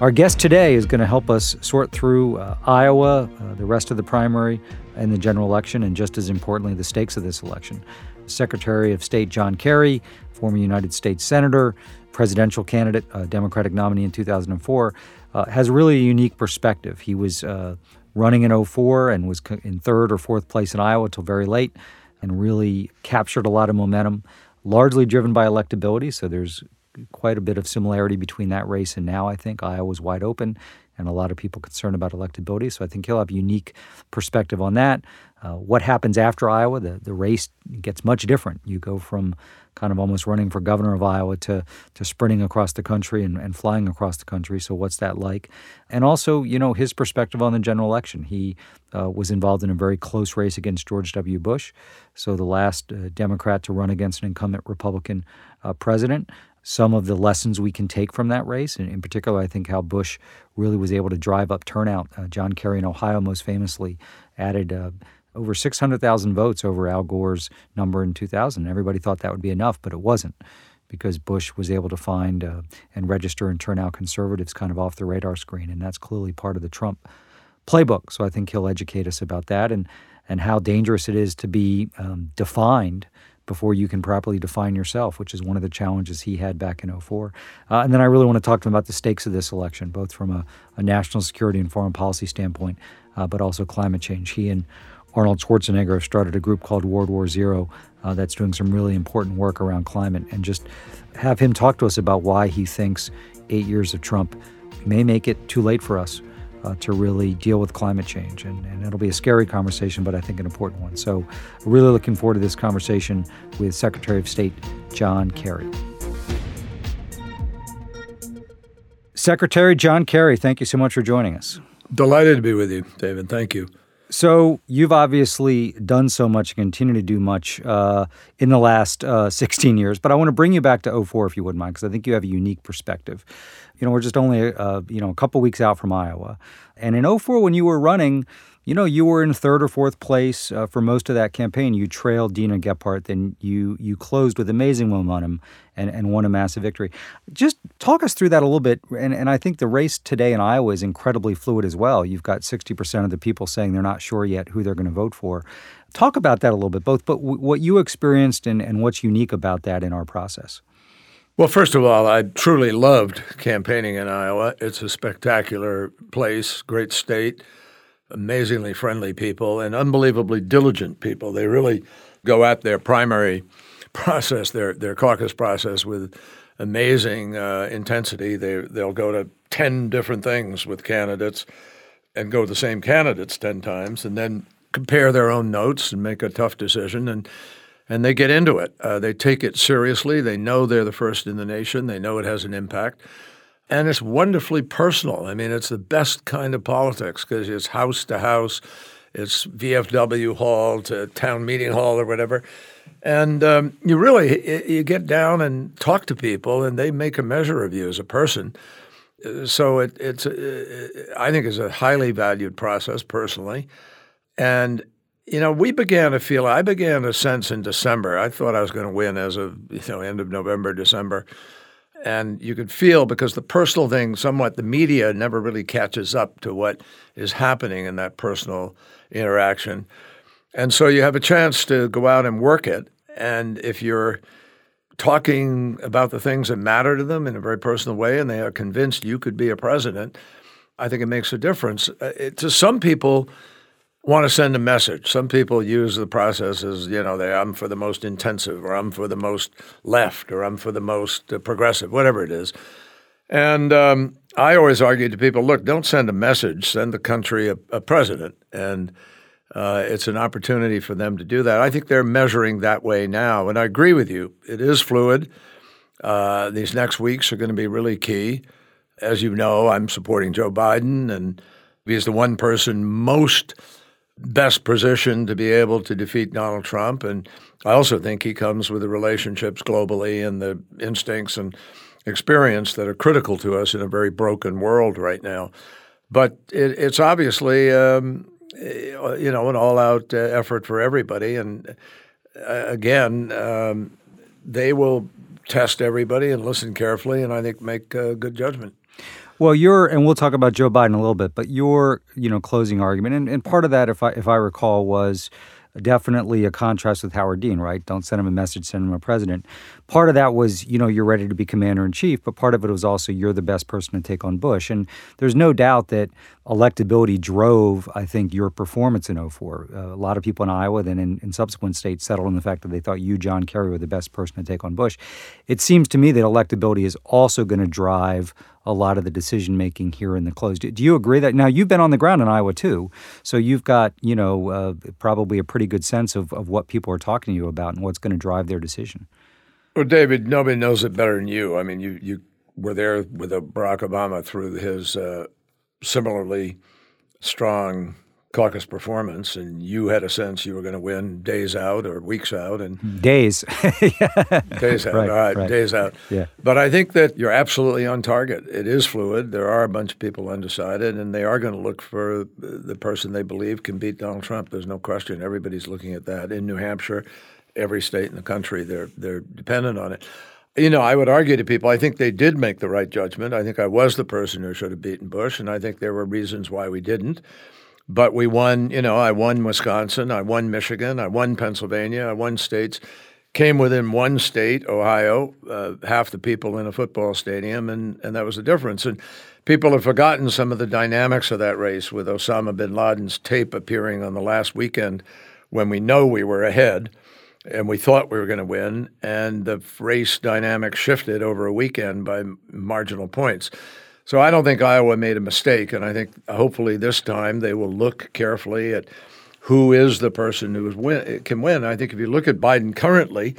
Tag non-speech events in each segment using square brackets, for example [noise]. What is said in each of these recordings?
Our guest today is going to help us sort through uh, Iowa, uh, the rest of the primary, and the general election, and just as importantly, the stakes of this election. Secretary of State John Kerry, former United States Senator, presidential candidate, uh, Democratic nominee in 2004, uh, has really a unique perspective. He was uh, running in 04 and was in third or fourth place in Iowa till very late and really captured a lot of momentum, largely driven by electability. So there's quite a bit of similarity between that race and now. I think Iowa's wide open, and a lot of people concerned about electability. So I think he'll have a unique perspective on that. Uh, what happens after Iowa? The the race gets much different. You go from kind of almost running for governor of Iowa to to sprinting across the country and, and flying across the country. So what's that like? And also, you know, his perspective on the general election. He uh, was involved in a very close race against George W. Bush, so the last uh, Democrat to run against an incumbent Republican uh, president some of the lessons we can take from that race. And in particular, I think how Bush really was able to drive up turnout. Uh, John Kerry in Ohio, most famously, added uh, over 600,000 votes over Al Gore's number in 2000. Everybody thought that would be enough, but it wasn't because Bush was able to find uh, and register and turn out conservatives kind of off the radar screen. And that's clearly part of the Trump playbook. So I think he'll educate us about that and, and how dangerous it is to be um, defined before you can properly define yourself, which is one of the challenges he had back in 04. Uh, and then I really want to talk to him about the stakes of this election, both from a, a national security and foreign policy standpoint, uh, but also climate change. He and Arnold Schwarzenegger started a group called World War Zero uh, that's doing some really important work around climate, and just have him talk to us about why he thinks eight years of Trump may make it too late for us uh, to really deal with climate change. And, and, it'll be a scary conversation, but I think an important one. So, really looking forward to this conversation with Secretary of State John Kerry. Secretary John Kerry, thank you so much for joining us. Delighted to be with you, David. Thank you. So you've obviously done so much and continue to do much uh, in the last uh, 16 years, but I want to bring you back to 04 if you wouldn't mind, because I think you have a unique perspective. You know, we're just only uh, you know a couple weeks out from Iowa, and in 04 when you were running, you know, you were in third or fourth place uh, for most of that campaign. You trailed Dean and Gephardt, then you you closed with amazing momentum and, and won a massive victory. Just talk us through that a little bit. And, and I think the race today in Iowa is incredibly fluid as well. You've got 60% of the people saying they're not sure yet who they're going to vote for. Talk about that a little bit, both but w- what you experienced and, and what's unique about that in our process. Well, first of all, I truly loved campaigning in Iowa. It's a spectacular place, great state amazingly friendly people and unbelievably diligent people. They really go at their primary [laughs] process, their their caucus process, with amazing uh, intensity. They they'll go to ten different things with candidates, and go to the same candidates ten times, and then compare their own notes and make a tough decision and. And they get into it. Uh, they take it seriously. They know they're the first in the nation. They know it has an impact. And it's wonderfully personal. I mean, it's the best kind of politics because it's house to house, it's VFW hall to town meeting hall or whatever. And um, you really you get down and talk to people, and they make a measure of you as a person. So it, it's uh, I think is a highly valued process personally, and you know we began to feel. I began to sense in December. I thought I was going to win as of you know end of November, December and you could feel because the personal thing, somewhat the media never really catches up to what is happening in that personal interaction. And so you have a chance to go out and work it. And if you're talking about the things that matter to them in a very personal way and they are convinced you could be a president, I think it makes a difference. Uh, it, to some people, want to send a message. Some people use the process as, you know, they, I'm for the most intensive, or I'm for the most left, or I'm for the most uh, progressive, whatever it is. And um, I always argue to people look, don't send a message, send the country a, a president. And Uh, it's an opportunity for them to do that. I think they're measuring that way now. And I agree with you. It is fluid. Uh, these next weeks are going to be really key. As you know, I'm supporting Joe Biden, and he's the one person most best position to be able to defeat Donald Trump. And I also think he comes with the relationships globally and the instincts and experience that are critical to us in a very broken world right now. But it, it's obviously, um, you know, an all-out uh, effort for everybody. And uh, again, um, they will test everybody and listen carefully, and I think make a good judgment. Well, your and we'll talk about Joe Biden a little bit, but your you know closing argument, and, and part of that, if I if I recall, was definitely a contrast with Howard Dean, right? Don't send him a message, send him a president. Part of that was, you know, you're ready to be commander in chief, but part of it was also you're the best person to take on Bush. And there's no doubt that electability drove, I think, your performance in 04. Uh, a lot of people in Iowa, then in, in subsequent states, settled on the fact that they thought you, John Kerry, were the best person to take on Bush. It seems to me that electability is also going to drive a lot of the decision making here in the closed. Do you agree that now you've been on the ground in Iowa too, so you've got you know uh, probably a pretty good sense of, of what people are talking to you about and what's going to drive their decision. Well, David, nobody knows it better than you. I mean, you you were there with Barack Obama through his uh, similarly strong caucus performance, and you had a sense you were going to win days out or weeks out, and days, [laughs] days out. Right, right. days out. Yeah. But I think that you're absolutely on target. It is fluid. There are a bunch of people undecided, and they are going to look for the person they believe can beat Donald Trump. There's no question. Everybody's looking at that in New Hampshire, every state in the country. They're they're dependent on it. You know, I would argue to people, I think they did make the right judgment. I think I was the person who should have beaten Bush, and I think there were reasons why we didn't. But we won, you know, I won Wisconsin, I won Michigan, I won Pennsylvania, I won states. Came within one state, Ohio, uh, half the people in a football stadium, and, and that was the difference. And people have forgotten some of the dynamics of that race with Osama bin Laden's tape appearing on the last weekend when we know we were ahead and we thought we were going to win, and the race dynamic shifted over a weekend by marginal points. So I don't think Iowa made a mistake, and I think hopefully this time they will look carefully at who is the person who win, can win. I think if you look at Biden currently,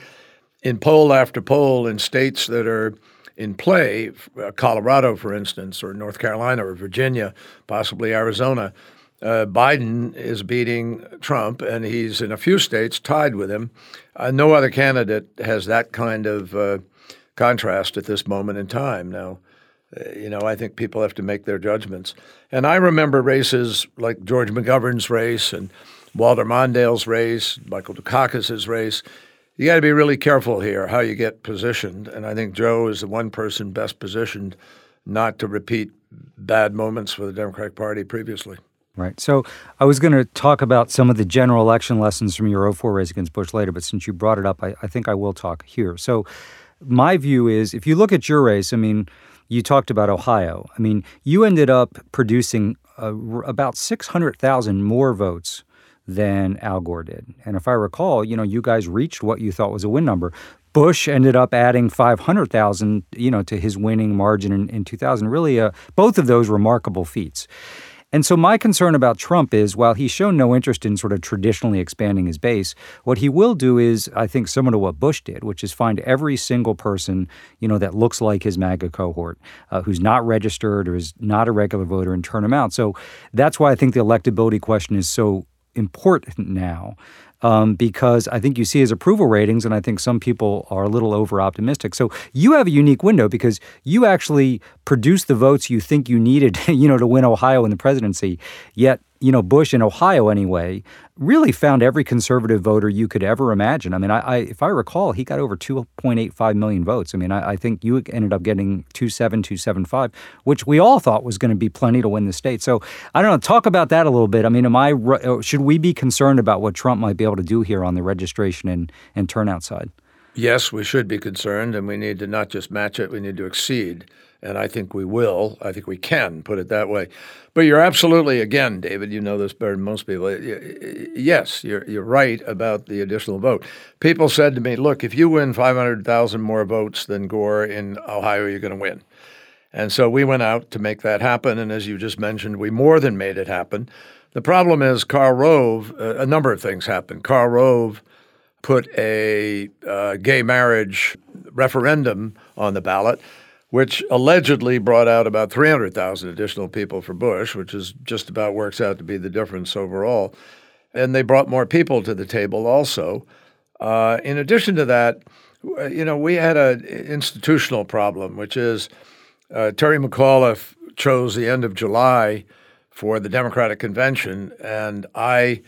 in poll after poll in states that are in play, uh, Colorado, for instance, or North Carolina, or Virginia, possibly Arizona, uh, Biden is beating Trump, and he's in a few states tied with him. Uh, no other candidate has that kind of uh, contrast at this moment in time. Now, uh, you know, I think people have to make their judgments. And I remember races like George McGovern's race and Walter Mondale's race, Michael Dukakis's race. You got to be really careful here how you get positioned. And I think Joe is the one person best positioned not to repeat bad moments for the Democratic Party previously. Right. So I was going to talk about some of the general election lessons from your 04 race against Bush later, but since you brought it up, I, I think I will talk here. So my view is if you look at your race, I mean, you talked about Ohio. I mean, you ended up producing uh, about 600,000 more votes than Al Gore did. And if I recall, you know, you guys reached what you thought was a win number. Bush ended up adding 500,000, you know, to his winning margin in, in 2000. Really, uh, both of those remarkable feats. And so my concern about Trump is while he's shown no interest in sort of traditionally expanding his base, what he will do is, I think, similar to what Bush did, which is find every single person, you know, that looks like his MAGA cohort, uh, who's not registered or is not a regular voter and turn them out. So that's why I think the electability question is so important now um, because I think you see his approval ratings, and I think some people are a little over optimistic. So you have a unique window because you actually produced the votes you think you needed, [laughs] you know, to win Ohio in the presidency. Yet you know, Bush in Ohio anyway, really found every conservative voter you could ever imagine. I mean, I, I if I recall, he got over 2.85 million votes. I mean, I, I, think you ended up getting 2.7, 2.75, which we all thought was going to be plenty to win the state. So I don't know. Talk about that a little bit. I mean, am I uh, should we be concerned about what Trump might be able to do here on the registration and, and turnout side? Yes, we should be concerned, and we need to not just match it; we need to exceed and I think we will. I think we can put it that way. But you're absolutely, again, David, you know this better than most people. Yes, you're, you're right about the additional vote. People said to me, look, if you win 500,000 more votes than Gore in Ohio, you're going to win. And so we went out to make that happen. And as you just mentioned, we more than made it happen. The problem is Karl Rove, a number of things happened. Karl Rove put a uh, gay marriage referendum on the ballot, which allegedly brought out about 300,000 additional people for Bush, which is just about works out to be the difference overall. And they brought more people to the table also. Uh, in addition to that, you know, we had an institutional problem, which is uh, Terry McAuliffe chose the end of July for the Democratic convention, and I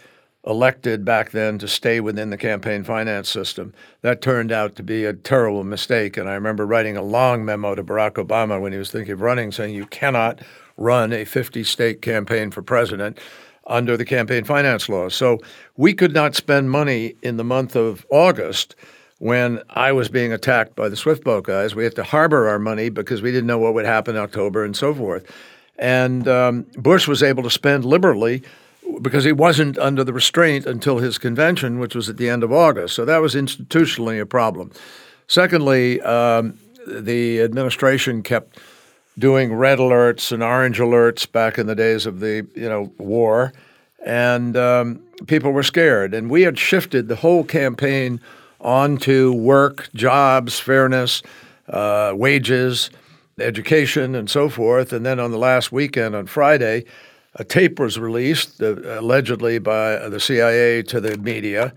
elected back then to stay within the campaign finance system. That turned out to be a terrible mistake. And I remember writing a long memo to Barack Obama when he was thinking of running, saying, You cannot run a 50 state campaign for president under the campaign finance law. So we could not spend money in the month of August when I was being attacked by the Swift boat guys. We had to harbor our money because we didn't know what would happen in October and so forth. And um, Bush was able to spend liberally because he wasn't under the restraint until his convention, which was at the end of August. So that was institutionally a problem. Secondly, um, the administration kept doing red alerts and orange alerts back in the days of the you know war, and um, people were scared. And we had shifted the whole campaign onto work, jobs, fairness, uh, wages, education, and so forth. And then on the last weekend on Friday, a tape was released, uh, allegedly by the CIA to the media,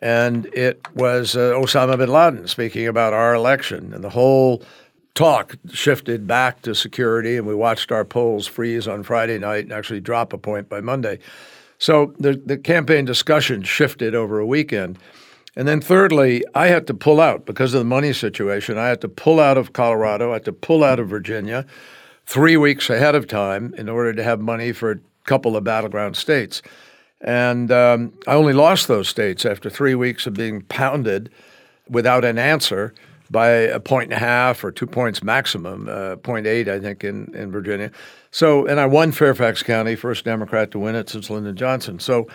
and it was uh, Osama bin Laden speaking about our election. And the whole talk shifted back to security, and we watched our polls freeze on Friday night and actually drop a point by Monday. So the, the campaign discussion shifted over a weekend. And then, thirdly, I had to pull out because of the money situation. I had to pull out of Colorado, I had to pull out of Virginia three weeks ahead of time in order to have money for a couple of battleground states. And um, I only lost those states after three weeks of being pounded without an answer by a point and a half or two points maximum, uh, 0.8, I think, in, in Virginia. So, and I won Fairfax County, first Democrat to win it since Lyndon Johnson. So,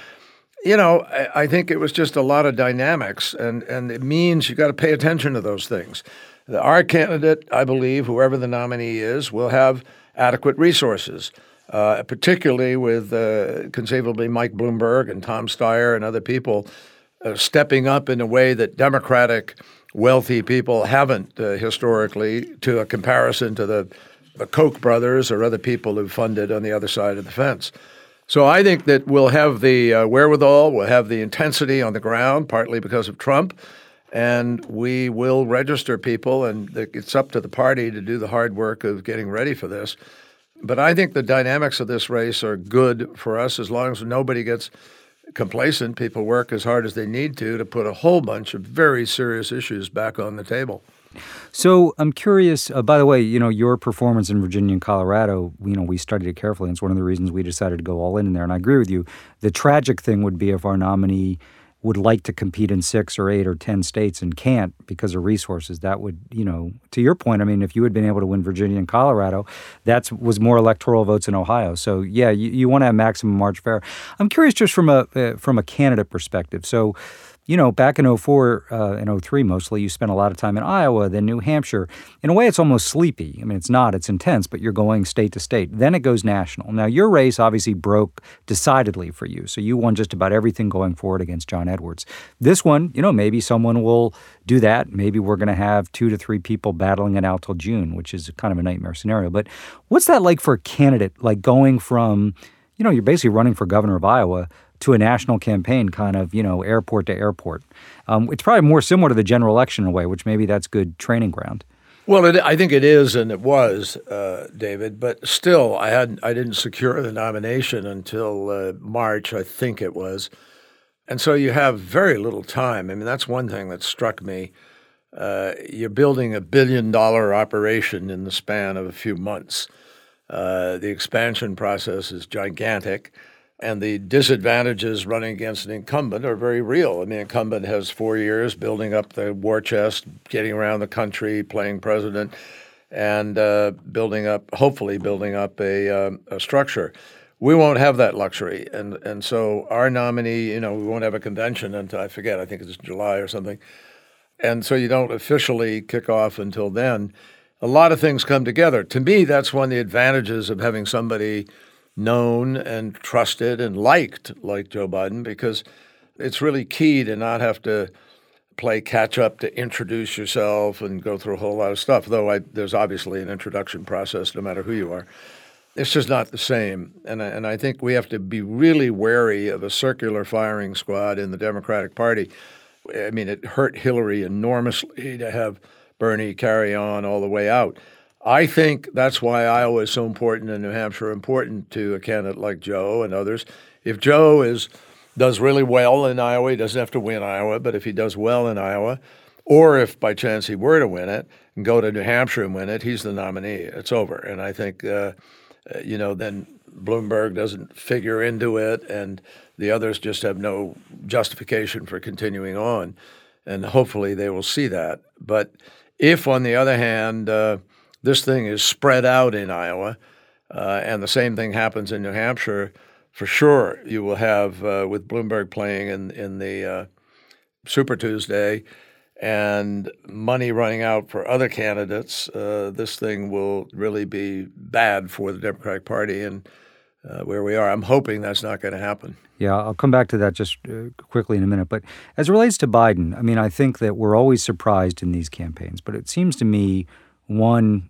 you know, I, I think it was just a lot of dynamics, and, and it means you got to pay attention to those things. Our candidate, I believe, whoever the nominee is, will have adequate resources, uh, particularly with uh, conceivably Mike Bloomberg and Tom Steyer and other people uh, stepping up in a way that Democratic wealthy people haven't uh, historically, to a comparison to the, the Koch brothers or other people who funded on the other side of the fence. So I think that we'll have the uh, wherewithal, we'll have the intensity on the ground, partly because of Trump and we will register people, and it's up to the party to do the hard work of getting ready for this. But I think the dynamics of this race are good for us as long as nobody gets complacent. People work as hard as they need to to put a whole bunch of very serious issues back on the table. So I'm curious. Uh, by the way, you know your performance in Virginia and Colorado. You know we studied it carefully. And it's one of the reasons we decided to go all in in there. And I agree with you. The tragic thing would be if our nominee would like to compete in six or eight or 10 states and can't because of resources. That would, you know, to your point, I mean, if you had been able to win Virginia and Colorado, that was more electoral votes in Ohio. So, yeah, you, you want to have maximum margin error. I'm curious just from a, uh, from a candidate perspective. So, you know, back in 04 uh, and 03 mostly, you spent a lot of time in Iowa, then New Hampshire. In a way, it's almost sleepy. I mean, it's not, it's intense, but you're going state to state. Then it goes national. Now, your race obviously broke decidedly for you. So you won just about everything going forward against John Edwards. This one, you know, maybe someone will do that. Maybe we're going to have two to three people battling it out till June, which is kind of a nightmare scenario. But what's that like for a candidate, like going from, you know, you're basically running for governor of Iowa to a national campaign, kind of, you know, airport to airport. Um, it's probably more similar to the general election in a way, which maybe that's good training ground. Well, it, I think it is, and it was, uh, David. But still, I had I didn't secure the nomination until uh, March, I think it was, and so you have very little time. I mean, that's one thing that struck me. Uh, you're building a billion dollar operation in the span of a few months. Uh, the expansion process is gigantic and the disadvantages running against an incumbent are very real. I mean, incumbent has four years building up the war chest, getting around the country, playing president, and uh, building up, hopefully, building up a, uh, a, structure. We won't have that luxury, and and so our nominee, you know, we won't have a convention until I forget. I think it's July or something, and so you don't officially kick off until then. A lot of things come together. To me, that's one of the advantages of having somebody known and trusted and liked like Joe Biden because it's really key to not have to play catch up to introduce yourself and go through a whole lot of stuff. Though I, there's obviously an introduction process no matter who you are. It's just not the same. And, and I think we have to be really wary of a circular firing squad in the Democratic Party. I mean, it hurt Hillary enormously to have Bernie carry on all the way out. I think that's why Iowa is so important and New Hampshire important to a candidate like Joe and others. If Joe is does really well in Iowa, he doesn't have to win Iowa, but if he does well in Iowa, or if by chance he were to win it and go to New Hampshire and win it, he's the nominee. It's over. And I think, uh, uh you know, then Bloomberg doesn't figure into it, and the others just have no justification for continuing on. And hopefully they will see that. But if, on the other hand, uh, this thing is spread out in Iowa, uh, and the same thing happens in New Hampshire. For sure, you will have uh, with Bloomberg playing in in the uh, Super Tuesday, and money running out for other candidates. Uh, this thing will really be bad for the Democratic Party and uh, where we are. I'm hoping that's not going to happen. Yeah, I'll come back to that just uh, quickly in a minute. But as it relates to Biden, I mean, I think that we're always surprised in these campaigns, but it seems to me one,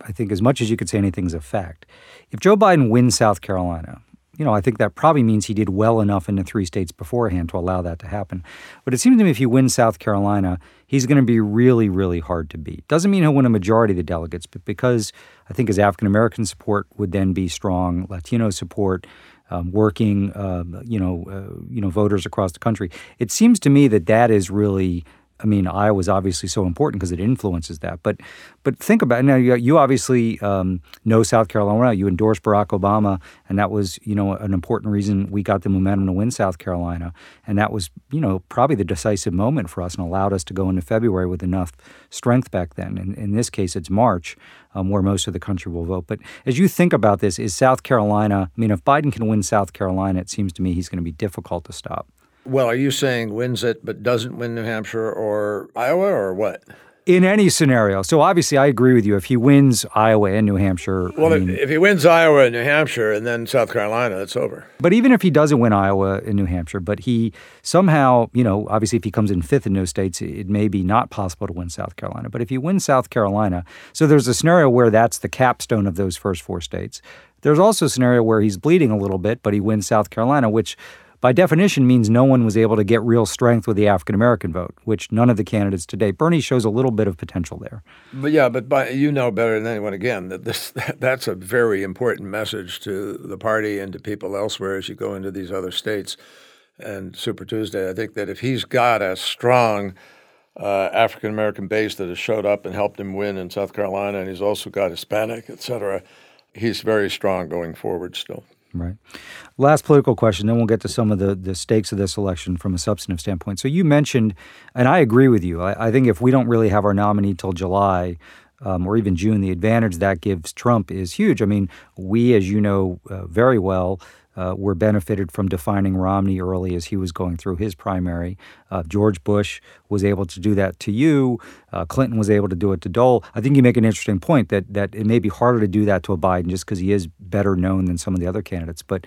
I think as much as you could say anything's a fact. If Joe Biden wins South Carolina, you know, I think that probably means he did well enough in the three states beforehand to allow that to happen. But it seems to me if he wins South Carolina, he's going to be really, really hard to beat. Doesn't mean he'll win a majority of the delegates, but because I think his African American support would then be strong, Latino support, um, working, uh, you know, uh, you know, voters across the country. It seems to me that that is really I mean, Iowa is obviously so important because it influences that. But but think about it. Now, you, obviously um, know South Carolina. You endorsed Barack Obama, and that was you know an important reason we got the momentum to win South Carolina. And that was you know probably the decisive moment for us and allowed us to go into February with enough strength back then. And in this case, it's March. Um, where most of the country will vote. But as you think about this, is South Carolina, I mean, if Biden can win South Carolina, it seems to me he's going to be difficult to stop. Well, are you saying wins it but doesn't win New Hampshire or Iowa or what? In any scenario. So obviously, I agree with you. If he wins Iowa and New Hampshire. Well, I mean, if he wins Iowa and New Hampshire and then South Carolina, it's over. But even if he doesn't win Iowa and New Hampshire, but he somehow, you know, obviously, if he comes in fifth in those states, it may be not possible to win South Carolina. But if he wins South Carolina, so there's a scenario where that's the capstone of those first four states. There's also a scenario where he's bleeding a little bit, but he wins South Carolina, which by definition means no one was able to get real strength with the African American vote, which none of the candidates today. Bernie shows a little bit of potential there. But yeah, but by, you know better than anyone again that this [laughs] that's a very important message to the party and to people elsewhere as you go into these other states. And Super Tuesday, I think that if he's got a strong uh, African American base that has showed up and helped him win in South Carolina, and he's also got Hispanic, et cetera, he's very strong going forward still. Right. Last political question, then we'll get to some of the, the stakes of this election from a substantive standpoint. So you mentioned, and I agree with you, I, I think if we don't really have our nominee till July, um, or even June, the advantage that gives Trump is huge. I mean, we, as you know uh, very well, uh, were benefited from defining Romney early as he was going through his primary. Uh, George Bush was able to do that to you. Uh, Clinton was able to do it to Dole. I think you make an interesting point that that it may be harder to do that to a Biden just because he is better known than some of the other candidates. But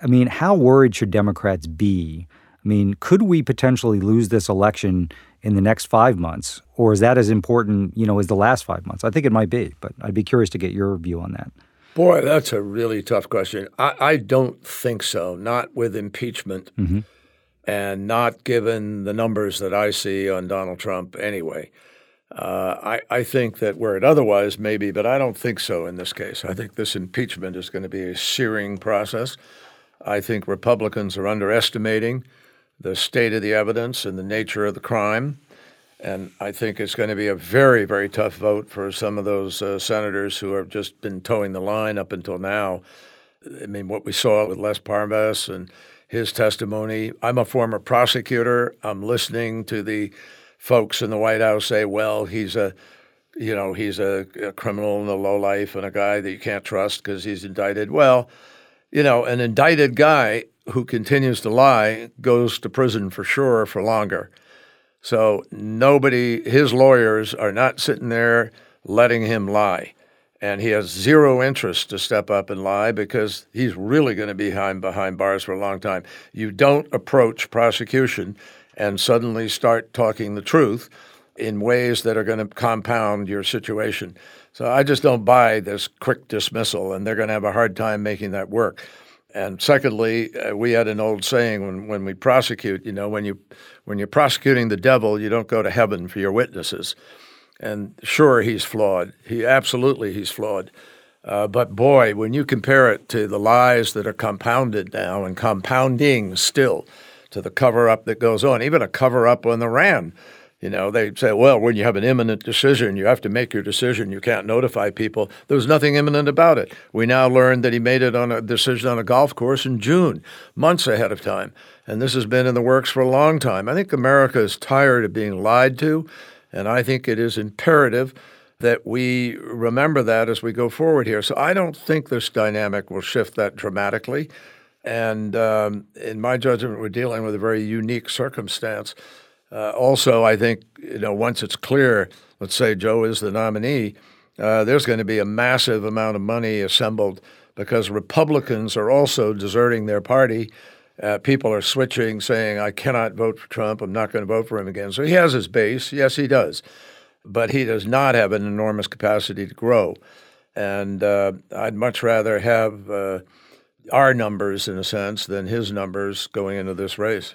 I mean, how worried should Democrats be? I mean, could we potentially lose this election in the next five months, or is that as important, you know, as the last five months? I think it might be, but I'd be curious to get your view on that. Boy, that's a really tough question. I, I don't think so. Not with impeachment, mm-hmm. and not given the numbers that I see on Donald Trump. Anyway, uh, I, I think that were it otherwise, maybe, but I don't think so in this case. I think this impeachment is going to be a searing process. I think Republicans are underestimating the state of the evidence and the nature of the crime. And I think it's going to be a very, very tough vote for some of those uh, senators who have just been toeing the line up until now. I mean, what we saw with Lev Parnas and his testimony. I'm a former prosecutor. I'm listening to the folks in the White House say, well, he's a you know, he's a, a criminal and a lowlife and a guy that you can't trust because he's indicted. Well, you know, an indicted guy who continues to lie goes to prison for sure for longer. So nobody, his lawyers are not sitting there letting him lie. and he has zero interest to step up and lie because he's really going to be behind, behind bars for a long time. You don't approach prosecution and suddenly start talking the truth in ways that are going to compound your situation. So I just don't buy this quick dismissal, and they're going to have a hard time making that work. And secondly, uh, we had an old saying when, when we prosecute, you know, when you when you're prosecuting the devil, you don't go to heaven for your witnesses. And sure, he's flawed. He absolutely he's flawed. Uh, but boy, when you compare it to the lies that are compounded now and compounding still, to the cover up that goes on, even a cover up on the Iran. You know, they say, well, when you have an imminent decision, you have to make your decision. You can't notify people. There was nothing imminent about it. We now learned that he made it on a decision on a golf course in June, months ahead of time. And this has been in the works for a long time. I think America is tired of being lied to, and I think it is imperative that we remember that as we go forward here. So I don't think this dynamic will shift that dramatically. And um, in my judgment, we're dealing with a very unique circumstance. Uh, also, I think you know once it's clear, let's say Joe is the nominee, uh, there's going to be a massive amount of money assembled because Republicans are also deserting their party. Uh, people are switching, saying, "I cannot vote for Trump. I'm not going to vote for him again." So he has his base. Yes, he does, but he does not have an enormous capacity to grow. And uh, I'd much rather have uh, our numbers, in a sense, than his numbers going into this race.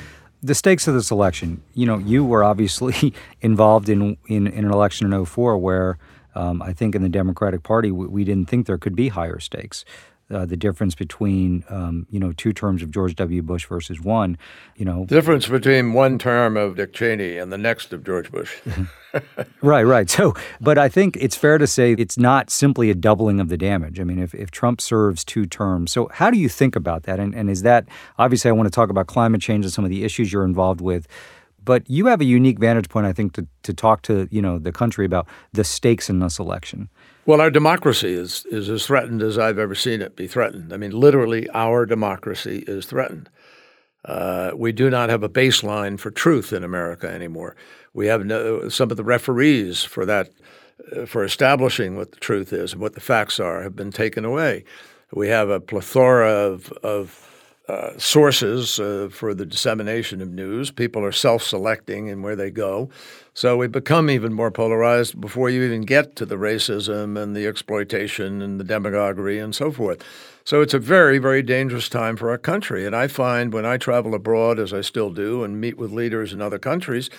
the stakes of this election, you know, you were obviously [laughs] involved in, in, in an election in 04 where um, I think in the Democratic Party we, we, didn't think there could be higher stakes uh, the difference between um, you know two terms of George W. Bush versus one. You know, the difference between one term of Dick Cheney and the next of George Bush. [laughs] right, right. So, but I think it's fair to say it's not simply a doubling of the damage. I mean, if, if Trump serves two terms, so how do you think about that? And, and is that obviously I want to talk about climate change and some of the issues you're involved with but you have a unique vantage point, I think, to, to talk to you know the country about the stakes in this election. Well, our democracy is is as threatened as I've ever seen it be threatened. I mean, literally, our democracy is threatened. Uh, we do not have a baseline for truth in America anymore. We have no, some of the referees for that, uh, for establishing what the truth is and what the facts are, have been taken away. We have a plethora of, of sources uh, for the dissemination of news. People are self selecting in where they go. So we become even more polarized before you even get to the racism and the exploitation and the demagoguery and so forth. So it's a very, very dangerous time for our country. And I find when I travel abroad, as I still do, and meet with leaders in other countries,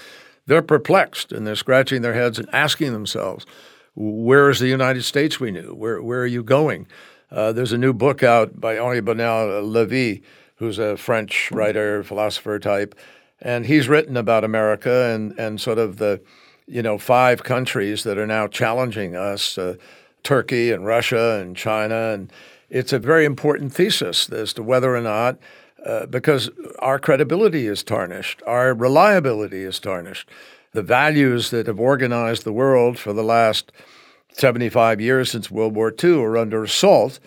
they're perplexed and they're scratching their heads and asking themselves, where is the United States we knew? Where, where are you going? Uh, there's a new book out by Henri Bernard Levy who's a French writer, philosopher type, and he's written about America and and sort of the you know five countries that are now challenging us: uh, Turkey and Russia and China, and it's a very important thesis as to whether or not. Uh, because our credibility is tarnished, our reliability is tarnished. The values that have organized the world for the last 75 years since World War II are under assault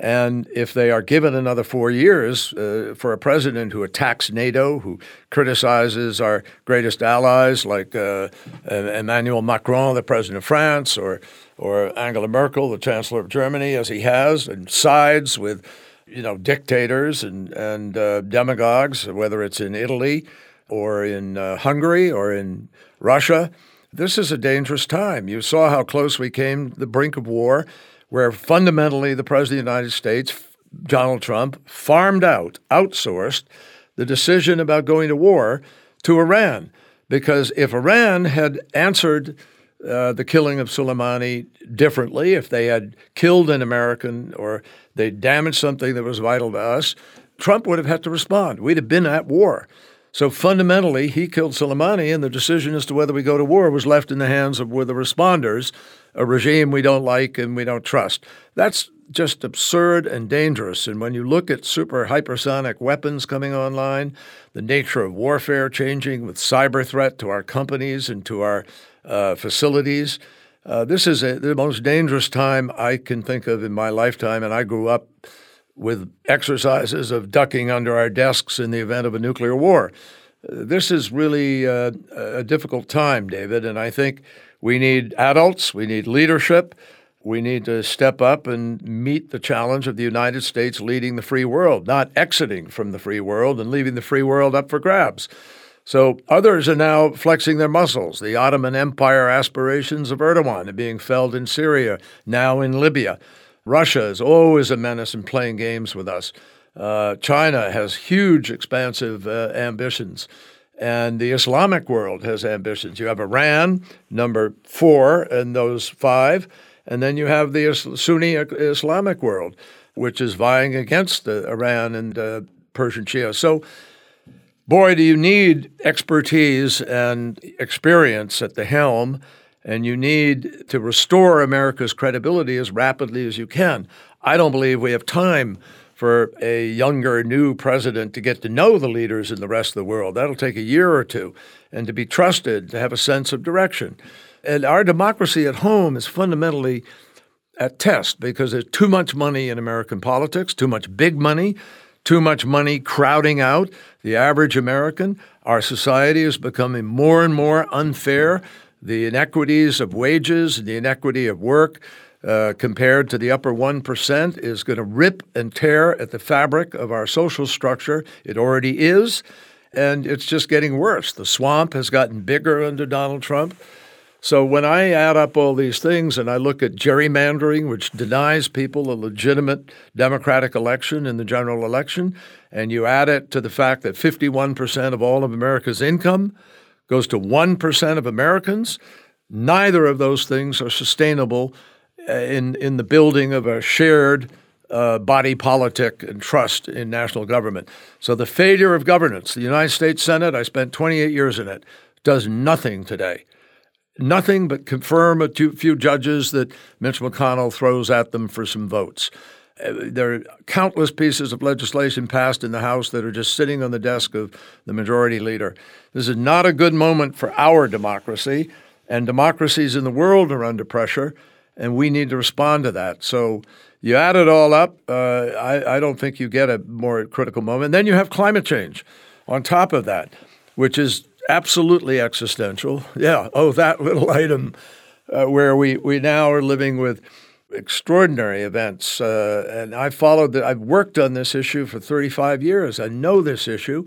and if they are given another four years uh, for a president who attacks NATO, who criticizes our greatest allies like uh, Emmanuel Macron, the president of France, or, or Angela Merkel, the chancellor of Germany, as he has, and sides with you know, dictators and, and uh, demagogues, whether it's in Italy or in uh, Hungary or in Russia. This is a dangerous time. You saw how close we came to the brink of war, where fundamentally the President of the United States, Donald Trump, farmed out, outsourced the decision about going to war to Iran. Because if Iran had answered uh, the killing of Soleimani differently, if they had killed an American or they damaged something that was vital to us, Trump would have had to respond. We'd have been at war. So fundamentally, he killed Soleimani, and the decision as to whether we go to war was left in the hands of the responders, a regime we don't like and we don't trust. That's just absurd and dangerous. And when you look at super hypersonic weapons coming online, the nature of warfare changing with cyber threat to our companies and to our uh, facilities, uh, this is a, the most dangerous time I can think of in my lifetime. And I grew up with exercises of ducking under our desks in the event of a nuclear war. This is really uh, a difficult time, David, and I think we need adults, we need leadership, we need to step up and meet the challenge of the United States leading the free world, not exiting from the free world and leaving the free world up for grabs. So others are now flexing their muscles. The Ottoman Empire aspirations of Erdogan are being felt in Syria, now in Libya. Russia is always a menace and playing games with us. Uh, China has huge, expansive uh, ambitions. And the Islamic world has ambitions. You have Iran, number four in those five. And then you have the Sunni Islamic world, which is vying against Iran and uh, Persian Shia. So, boy, do you need expertise and experience at the helm and you need to restore America's credibility as rapidly as you can. I don't believe we have time for a younger, new president to get to know the leaders in the rest of the world. That'll take a year or two, and to be trusted, to have a sense of direction. And our democracy at home is fundamentally at test because there's too much money in American politics, too much big money, too much money crowding out the average American. Our society is becoming more and more unfair the inequities of wages and the inequity of work uh, compared to the upper 1% is going to rip and tear at the fabric of our social structure. It already is, and it's just getting worse. The swamp has gotten bigger under Donald Trump. So when I add up all these things and I look at gerrymandering, which denies people a legitimate democratic election in the general election, and you add it to the fact that 51% of all of America's income goes to 1% of Americans. Neither of those things are sustainable uh, in, in the building of a shared uh, body politic and trust in national government. So the failure of governance, the United States Senate, I spent 28 years in it, does nothing today. Nothing but confirm a few judges that Mitch McConnell throws at them for some votes. Uh, there are countless pieces of legislation passed in the House that are just sitting on the desk of the majority leader. This is not a good moment for our democracy, and democracies in the world are under pressure, and we need to respond to that. So you add it all up, uh, I, I don't think you get a more critical moment. then you have climate change on top of that, which is absolutely existential. Yeah, oh, that little [laughs] item uh, where we, we now are living with – extraordinary events. Uh, and I followed that. I've worked on this issue for 35 years. I know this issue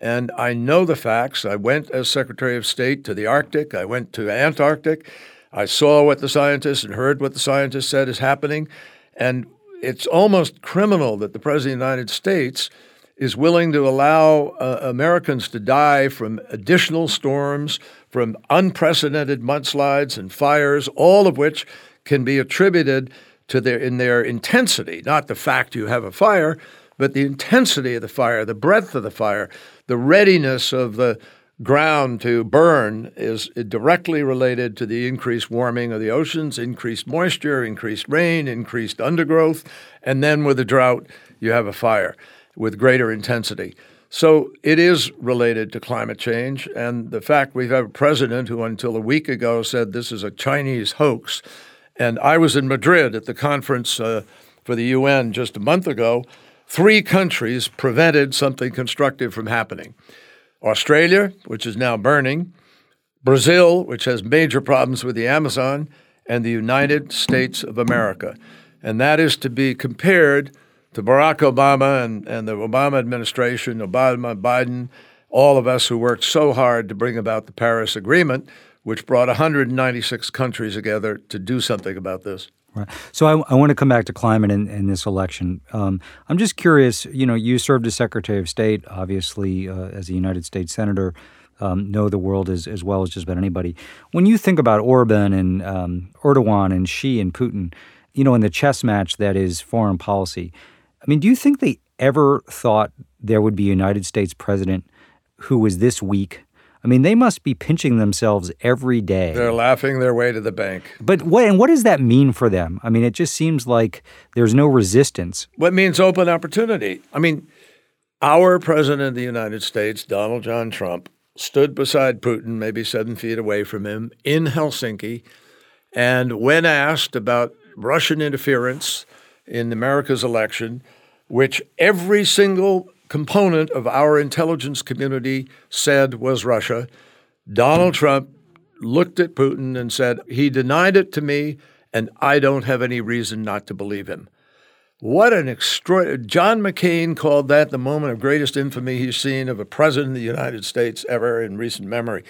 and I know the facts. I went as Secretary of State to the Arctic, I went to Antarctic. I saw what the scientists and heard what the scientists said is happening. And it's almost criminal that the President of the United States is willing to allow uh, Americans to die from additional storms, from unprecedented mudslides and fires, all of which can be attributed to their in their intensity, not the fact you have a fire, but the intensity of the fire, the breadth of the fire, the readiness of the ground to burn is directly related to the increased warming of the oceans, increased moisture, increased rain, increased undergrowth, and then with a drought, you have a fire with greater intensity. So it is related to climate change, and the fact we have a president who, until a week ago, said this is a Chinese hoax and I was in Madrid at the conference uh, for the UN just a month ago. Three countries prevented something constructive from happening Australia, which is now burning, Brazil, which has major problems with the Amazon, and the United States of America. And that is to be compared to Barack Obama and, and the Obama administration, Obama, Biden, all of us who worked so hard to bring about the Paris Agreement, which brought 196 countries together to do something about this. Right. So I, I want to come back to climate in, in this election. Um, I'm just curious. You know, you served as Secretary of State, obviously, uh, as a United States Senator. Um, know the world as, as well as just about anybody. When you think about Orban and um, Erdogan and Xi and Putin, you know, in the chess match that is foreign policy, I mean, do you think they ever thought there would be a United States president who was this weak I mean, they must be pinching themselves every day. They're laughing their way to the bank. But what and what does that mean for them? I mean, it just seems like there's no resistance. What means open opportunity? I mean, our president of the United States, Donald John Trump, stood beside Putin, maybe seven feet away from him, in Helsinki, and when asked about Russian interference in America's election, which every single component of our intelligence community said was Russia. Donald Trump looked at Putin and said, He denied it to me, and I don't have any reason not to believe him. What an extraordinary. John McCain called that the moment of greatest infamy he's seen of a president of the United States ever in recent memory.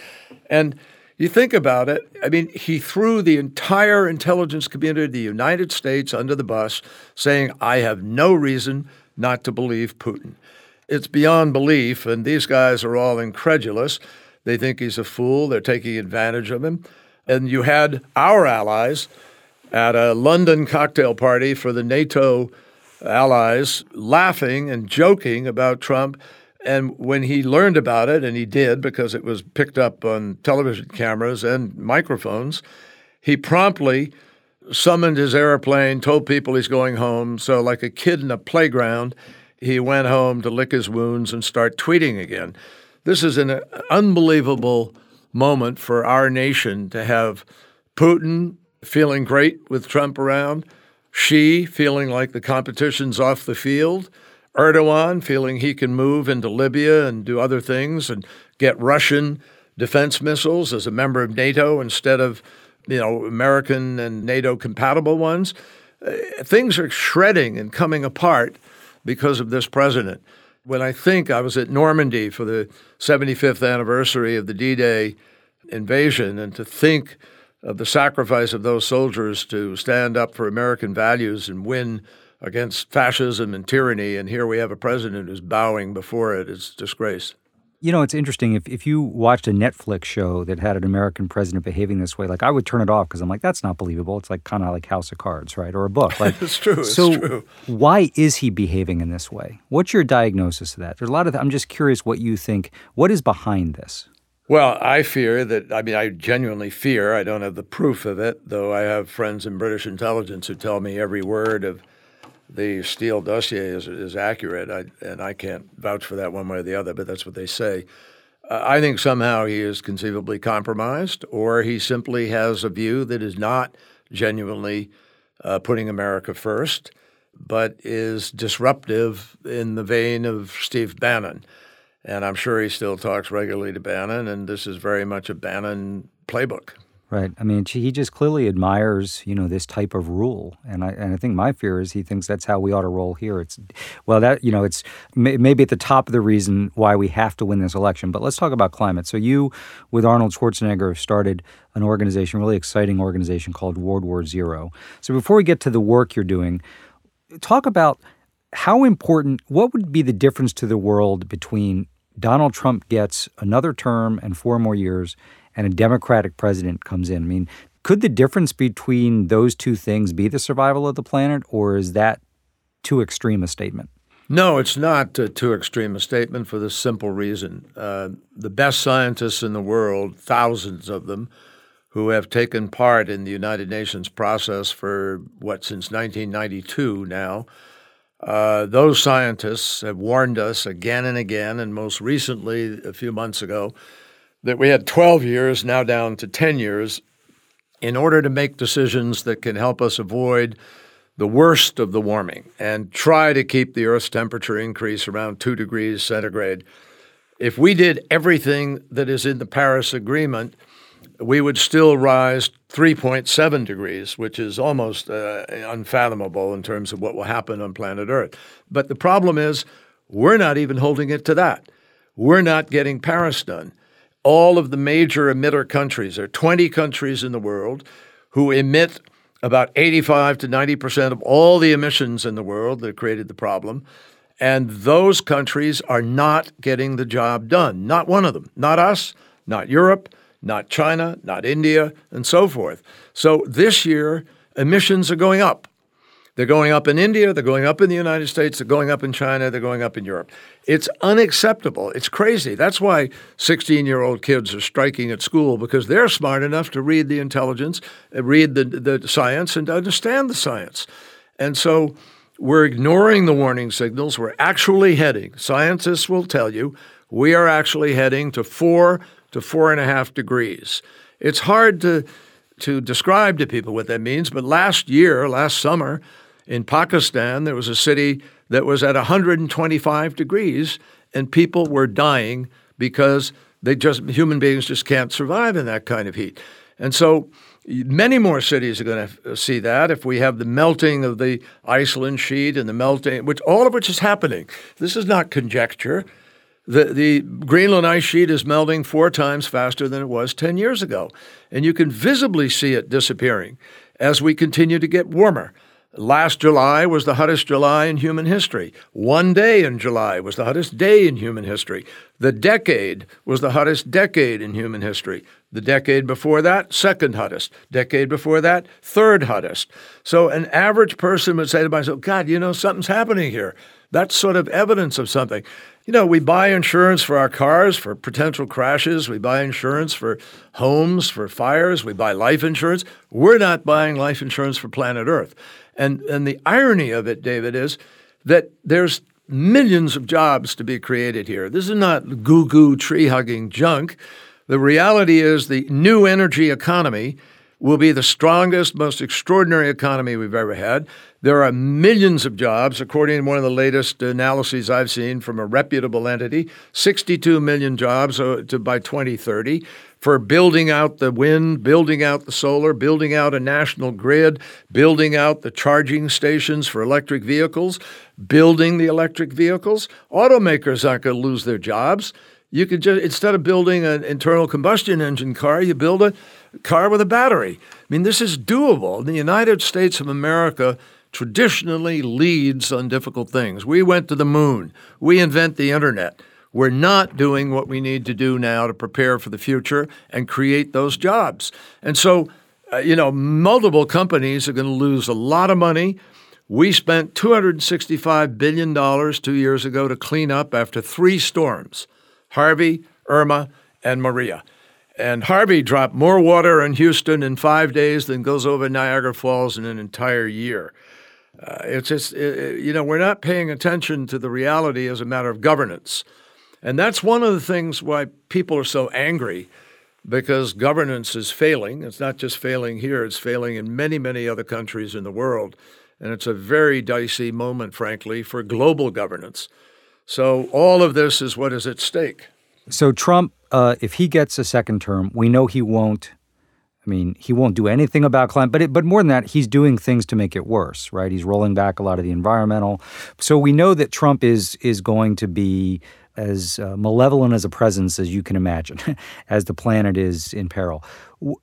And you think about it, I mean, he threw the entire intelligence community of the United States under the bus, saying, I have no reason not to believe Putin. It's beyond belief, and these guys are all incredulous. They think he's a fool. They're taking advantage of him. And you had our allies at a London cocktail party for the NATO allies laughing and joking about Trump. And when he learned about it, and he did because it was picked up on television cameras and microphones, he promptly summoned his airplane, told people he's going home. So, like a kid in a playground, he went home to lick his wounds and start tweeting again. This is an unbelievable moment for our nation to have Putin feeling great with Trump around, Xi feeling like the competition's off the field, Erdogan feeling he can move into Libya and do other things and get Russian defense missiles as a member of NATO instead of you know American and NATO compatible ones. Uh, things are shredding and coming apart because of this president. When I think I was at Normandy for the 75th anniversary of the D Day invasion, and to think of the sacrifice of those soldiers to stand up for American values and win against fascism and tyranny, and here we have a president who's bowing before it, it's disgrace. You know, it's interesting. If, if you watched a Netflix show that had an American president behaving this way, like I would turn it off because I'm like, that's not believable. It's like kind of like House of Cards, right? Or a book. Like, [laughs] it's true. So, true. why is he behaving in this way? What's your diagnosis of that? There's a lot of. I'm just curious what you think. What is behind this? Well, I fear that, I mean, I genuinely fear, I don't have the proof of it, though I have friends in British intelligence who tell me every word of the Steele dossier is, is accurate, I, and I can't vouch for that one way or the other, but that's what they say. Uh, I think somehow he is conceivably compromised, or he simply has a view that is not genuinely uh, putting America first, but is disruptive in the vein of Steve Bannon. And I'm sure he still talks regularly to Bannon, and this is very much a Bannon playbook. Right. I mean, he just clearly admires, you know, this type of rule, and I and I think my fear is he thinks that's how we ought to roll here. It's, well, that you know, it's may, maybe at the top of the reason why we have to win this election. But let's talk about climate. So you, with Arnold Schwarzenegger, started an organization, really exciting organization called World War Zero. So before we get to the work you're doing, talk about how important. What would be the difference to the world between Donald Trump gets another term and four more years? And a Democratic president comes in. I mean, could the difference between those two things be the survival of the planet, or is that too extreme a statement? No, it's not uh, too extreme a statement for the simple reason. Uh, the best scientists in the world, thousands of them, who have taken part in the United Nations process for what, since 1992 now, uh, those scientists have warned us again and again, and most recently, a few months ago, that we had 12 years, now down to 10 years, in order to make decisions that can help us avoid the worst of the warming and try to keep the Earth's temperature increase around 2 degrees centigrade. If we did everything that is in the Paris Agreement, we would still rise 3.7 degrees, which is almost uh, unfathomable in terms of what will happen on planet Earth. But the problem is, we're not even holding it to that. We're not getting Paris done. All of the major emitter countries, there are 20 countries in the world who emit about 85 to 90 percent of all the emissions in the world that created the problem. And those countries are not getting the job done. Not one of them. Not us, not Europe, not China, not India, and so forth. So this year, emissions are going up. They're going up in India, they're going up in the United States, they're going up in China, they're going up in Europe. It's unacceptable. It's crazy. That's why 16 year old kids are striking at school because they're smart enough to read the intelligence, uh, read the, the science, and understand the science. And so we're ignoring the warning signals. We're actually heading, scientists will tell you, we are actually heading to four to four and a half degrees. It's hard to, to describe to people what that means, but last year, last summer, in Pakistan, there was a city that was at 125 degrees, and people were dying because they just human beings just can't survive in that kind of heat. And so many more cities are going to see that if we have the melting of the Iceland sheet and the melting, which all of which is happening. This is not conjecture. The, the Greenland ice sheet is melting four times faster than it was 10 years ago. And you can visibly see it disappearing as we continue to get warmer. Last July was the hottest July in human history. One day in July was the hottest day in human history. The decade was the hottest decade in human history. The decade before that, second hottest. Decade before that, third hottest. So an average person would say to myself, God, you know, something's happening here. That's sort of evidence of something. You know, we buy insurance for our cars for potential crashes. We buy insurance for homes, for fires. We buy life insurance. We're not buying life insurance for planet Earth. And, and the irony of it, David, is that there's millions of jobs to be created here. This is not goo goo tree hugging junk. The reality is the new energy economy will be the strongest, most extraordinary economy we've ever had. There are millions of jobs, according to one of the latest analyses I've seen from a reputable entity 62 million jobs uh, by 2030 for building out the wind, building out the solar, building out a national grid, building out the charging stations for electric vehicles, building the electric vehicles. Automakers aren't going to lose their jobs. You could just instead of building an internal combustion engine car, you build a car with a battery. I mean, this is doable. The United States of America traditionally leads on difficult things. We went to the moon. We invent the internet. We're not doing what we need to do now to prepare for the future and create those jobs. And so, uh, you know, multiple companies are going to lose a lot of money. We spent $265 billion two years ago to clean up after three storms Harvey, Irma, and Maria. And Harvey dropped more water in Houston in five days than goes over Niagara Falls in an entire year. Uh, it's just, it, you know, we're not paying attention to the reality as a matter of governance. And that's one of the things why people are so angry because governance is failing. It's not just failing here, it's failing in many, many other countries in the world. And it's a very dicey moment, frankly, for global governance. So all of this is what is at stake. So Trump, uh, if he gets a second term, we know he won't. I mean, he won't do anything about climate, but it, but more than that, he's doing things to make it worse, right? He's rolling back a lot of the environmental. So we know that Trump is is going to be as uh, malevolent as a presence as you can imagine, [laughs] as the planet is in peril.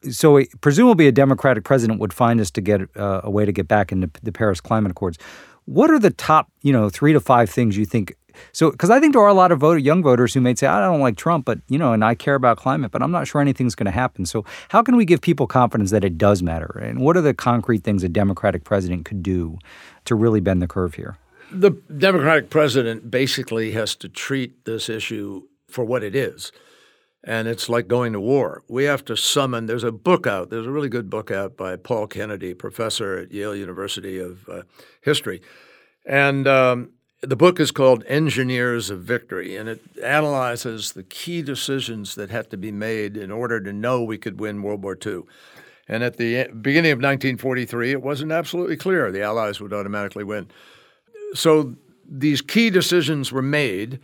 So, presumably, a Democratic president would find us to get uh, a way to get back into the Paris Climate Accords. What are the top, you know, three to five things you think? So, because I think there are a lot of voter, young voters who may say, "I don't like Trump, but you know, and I care about climate, but I'm not sure anything's going to happen." So, how can we give people confidence that it does matter? And what are the concrete things a Democratic president could do to really bend the curve here? The Democratic president basically has to treat this issue for what it is. And it's like going to war. We have to summon, there's a book out, there's a really good book out by Paul Kennedy, professor at Yale University of uh, History. And um, the book is called Engineers of Victory, and it analyzes the key decisions that had to be made in order to know we could win World War II. And at the beginning of 1943, it wasn't absolutely clear the Allies would automatically win so these key decisions were made.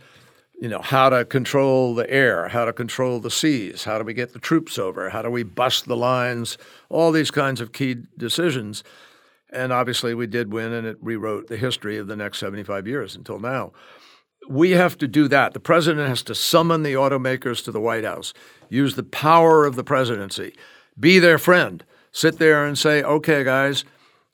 you know, how to control the air, how to control the seas, how do we get the troops over, how do we bust the lines, all these kinds of key decisions. And obviously, we did win, and it rewrote the history of the next 75 years until now. We have to do that. The president has to summon the automakers to the White House, use the power of the presidency, be their friend, sit there and say, okay, guys,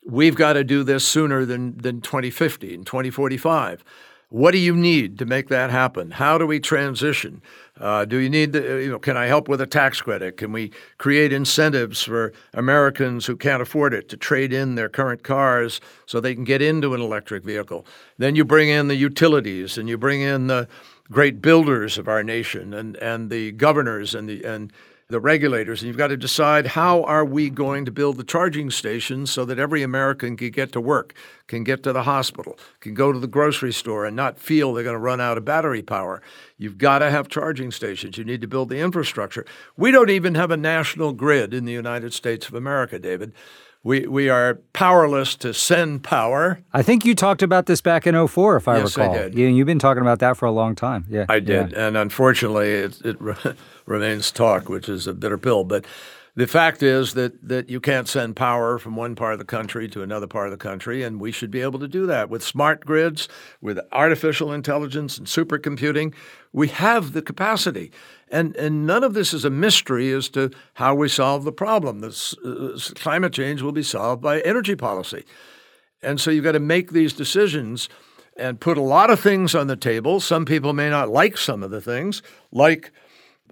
we've got to do this sooner than, than 2050 and 2045. What do you need to make that happen? How do we transition? Uh, do you need the, you know, can I help with a tax credit? Can we create incentives for Americans who can't afford it to trade in their current cars so they can get into an electric vehicle? Then you bring in the utilities and you bring in the great builders of our nation and, and the governors and the, and the regulators, and you've got to decide how are we going to build the charging stations so that every American can get to work, can get to the hospital, can go to the grocery store and not feel they're going to run out of battery power. You've got to have charging stations. You need to build the infrastructure. We don't even have a national grid in the United States of America, David. We, we are powerless to send power. I think you talked about this back in 04, if I yes, recall. I did. You, you've been talking about that for a long time. Yeah, I did. Yeah. And unfortunately, it, it [laughs] remains talk, which is a bitter pill. But the fact is that, that you can't send power from one part of the country to another part of the country, and we should be able to do that with smart grids, with artificial intelligence and supercomputing. We have the capacity. And, and none of this is a mystery as to how we solve the problem. This, uh, climate change will be solved by energy policy. And so you've got to make these decisions and put a lot of things on the table. Some people may not like some of the things, like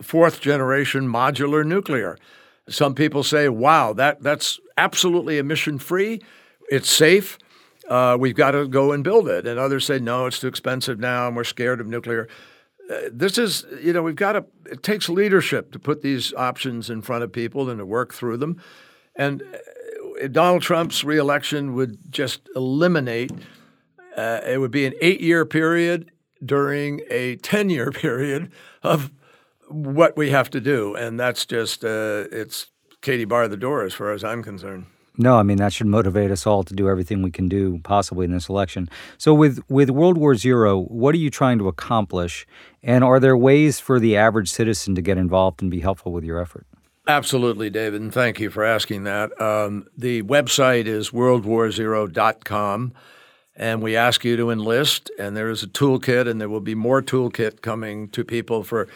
fourth generation modular nuclear. Some people say, wow, that, that's absolutely emission free, it's safe. Uh, we've got to go and build it. And others say, no, it's too expensive now, and we're scared of nuclear. Uh, this is, you know, we've got to, it takes leadership to put these options in front of people and to work through them. And uh, Donald Trump's reelection would just eliminate, uh, it would be an eight year period during a 10 year [laughs] period of what we have to do. And that's just, uh, it's Katie bar the door as far as I'm concerned. No, I mean that should motivate us all to do everything we can do possibly in this election. So with with World War Zero, what are you trying to accomplish? And are there ways for the average citizen to get involved and be helpful with your effort? Absolutely, David, and thank you for asking that. Um, the website is worldwarzero.com, and we ask you to enlist, and there is a toolkit, and there will be more toolkit coming to people for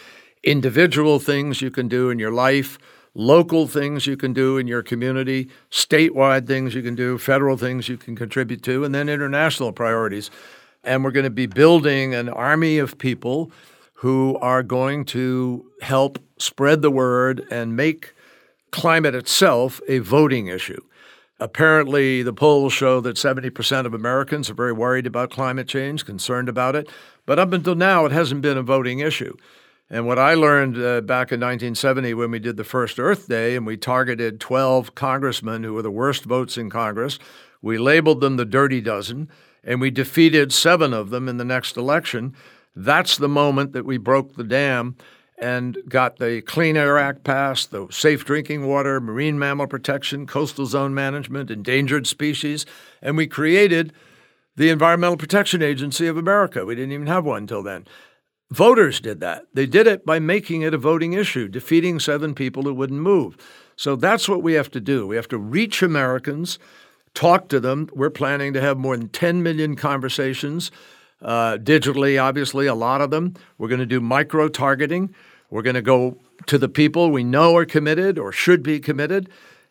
individual things you can do in your life, local things you can do in your community, statewide things you can do, federal things you can contribute to, and then international priorities. And we're going to be building an army of people who are going to help spread the word and make climate itself a voting issue. Apparently, the polls show that 70% of Americans are very worried about climate change, concerned about it. But up until now, it hasn't been a voting issue. And what I learned uh, back in 1970 when we did the first Earth Day and we targeted 12 congressmen who were the worst votes in Congress, we labeled them the Dirty Dozen, and we defeated seven of them in the next election. That's the moment that we broke the dam and got the Clean Air Act passed, the safe drinking water, marine mammal protection, coastal zone management, endangered species, and we created the Environmental Protection Agency of America. We didn't even have one until then. Voters did that. They did it by making it a voting issue, defeating seven people who wouldn't move. So that's what we have to do. We have to reach Americans, talk to them. We're planning to have more than 10 million conversations uh, digitally, obviously, a lot of them. We're going to do micro targeting. We're going to go to the people we know are committed or should be committed.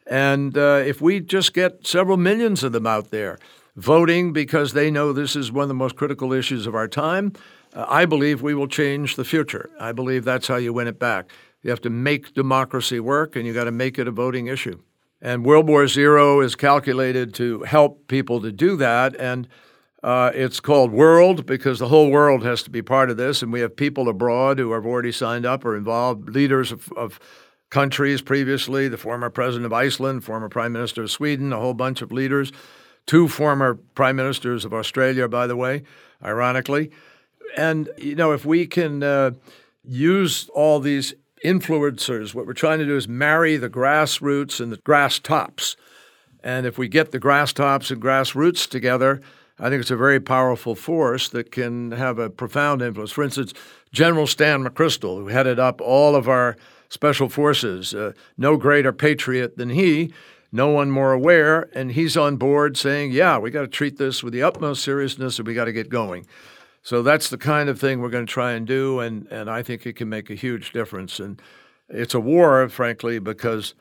And uh, if we just get several millions of them out there voting because they know this is one of the most critical issues of our time, uh, I believe we will change the future. I believe that's how you win it back. You have to make democracy work, and you got to make it a voting issue. And World War Zero is calculated to help people to do that. And uh, it's called World because the whole world has to be part of this. And we have people abroad who have already signed up or involved, leaders of, of countries previously, the former president of Iceland, former prime minister of Sweden, a whole bunch of leaders, two former prime ministers of Australia, by the way, ironically. And, you know, if we can uh, use all these influencers, what we're trying to do is marry the grassroots and the grass tops. And if we get the grass tops and grassroots together, I think it's a very powerful force that can have a profound influence. For instance, General Stan McChrystal, who headed up all of our special forces, uh, no greater patriot than he, no one more aware, and he's on board saying, yeah, we got to treat this with the utmost seriousness and we got to get going. So that's the kind of thing we're going to try and do, and, and I think it can make a huge difference. And it's a war, frankly, because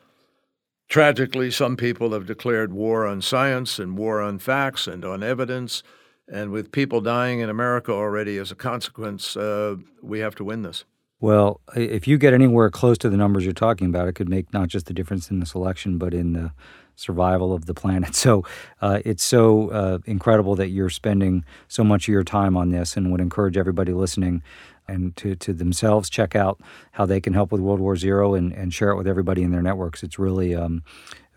tragically, some people have declared war on science and war on facts and on evidence. And with people dying in America already as a consequence, uh, we have to win this. Well, if you get anywhere close to the numbers you're talking about, it could make not just the difference in this election, but in the survival of the planet. [laughs] So uh, it's so uh, incredible that you're spending so much of your time on this and would encourage everybody listening and to, to themselves check out how they can help with World War Zero and, and share it with everybody in their networks. It's really um,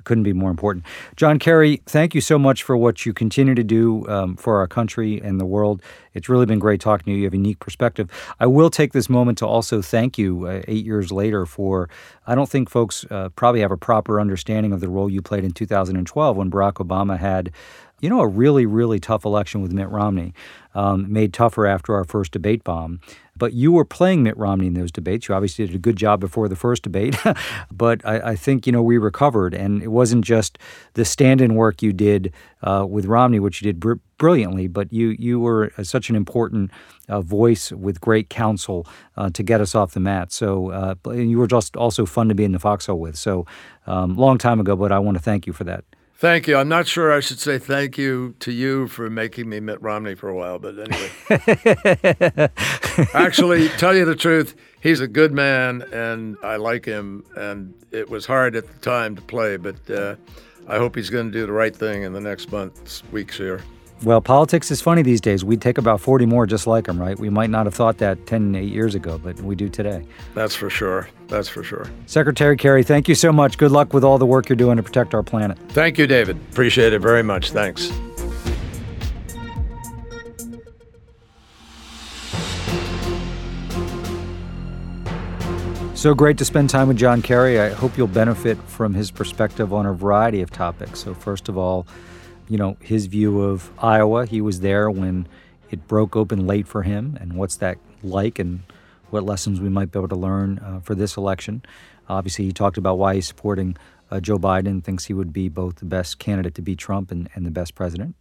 couldn't be more important. John Kerry, thank you so much for what you continue to do um, for our country and the world. It's really been great talking to you. You have a unique perspective. I will take this moment to also thank you uh, eight years later for, I don't think folks uh, probably have a proper understanding of the role you played in 2012 when Barack Obama had you know, a really, really tough election with Mitt Romney, um, made tougher after our first debate bomb. But you were playing Mitt Romney in those debates. You obviously did a good job before the first debate. [laughs] but I, I, think, you know, we recovered. And it wasn't just the stand in work you did uh, with Romney, which you did br- brilliantly, but you, you were uh, such an important uh, voice with great counsel uh, to get us off the mat. So uh, you were just also fun to be in the foxhole with. So um, long time ago, but I want to thank you for that. Thank you. I'm not sure I should say thank you to you for making me Mitt Romney for a while, but anyway. [laughs] Actually, tell you the truth, he's a good man and I like him. And it was hard at the time to play, but uh, I hope he's going to do the right thing in the next months, weeks here. Well, politics is funny these days. We'd take about 40 more just like him, right? We might not have thought that 10, 8 years ago, but we do today. That's for sure. That's for sure. Secretary Kerry, thank you so much. Good luck with all the work you're doing to protect our planet. Thank you, David. Appreciate it very much. Thanks. So great to spend time with John Kerry. I hope you'll benefit from his perspective on a variety of topics. So, first of all, you know, his view of Iowa. He was there when it broke open late for him, and what's that like, and what lessons we might be able to learn uh, for this election. Obviously, he talked about why he's supporting uh, Joe Biden, thinks he would be both the best candidate to beat Trump and, and the best president.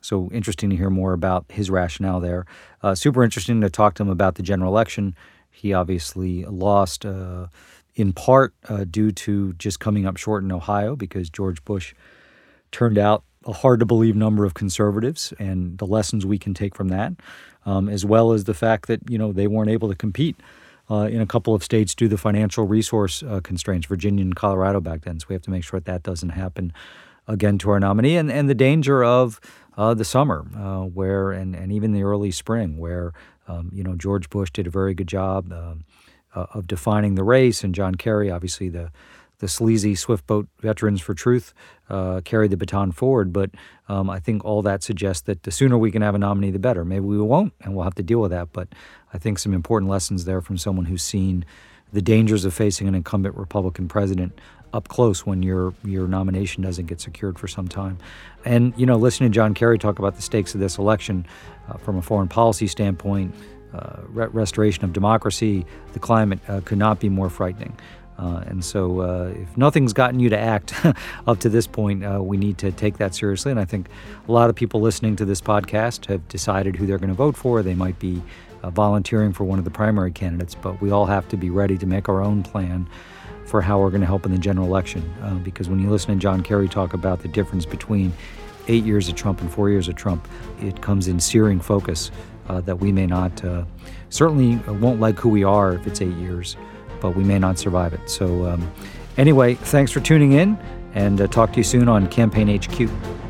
So interesting to hear more about his rationale there. Uh, super interesting to talk to him about the general election. He obviously lost uh, in part uh, due to just coming up short in Ohio because George Bush turned out a hard to believe number of conservatives and the lessons we can take from that, um, as well as the fact that you know they weren't able to compete uh, in a couple of states due to financial resource uh, constraints, Virginia and Colorado back then. So we have to make sure that that doesn't happen again to our nominee, and and the danger of uh, the summer, uh, where and and even the early spring, where um, you know George Bush did a very good job. Um, uh, of defining the race, and John Kerry, obviously the the sleazy swift boat veterans for truth uh, carry the baton forward. But um, I think all that suggests that the sooner we can have a nominee, the better. Maybe we won't, and we'll have to deal with that. But I think some important lessons there from someone who's seen the dangers of facing an incumbent Republican president up close when your your nomination doesn't get secured for some time. And you know, listening to John Kerry talk about the stakes of this election uh, from a foreign policy standpoint. Uh, re- restoration of democracy, the climate uh, could not be more frightening. Uh, and so, uh, if nothing's gotten you to act [laughs] up to this point, uh, we need to take that seriously. And I think a lot of people listening to this podcast have decided who they're going to vote for. They might be uh, volunteering for one of the primary candidates, but we all have to be ready to make our own plan for how we're going to help in the general election. Uh, because when you listen to John Kerry talk about the difference between eight years of Trump and four years of Trump, it comes in searing focus uh, that we may not, certainly won't like who we are if it's eight years but we may not survive it. So, um, anyway, thanks for tuning in and uh, talk to you soon on Campaign HQ.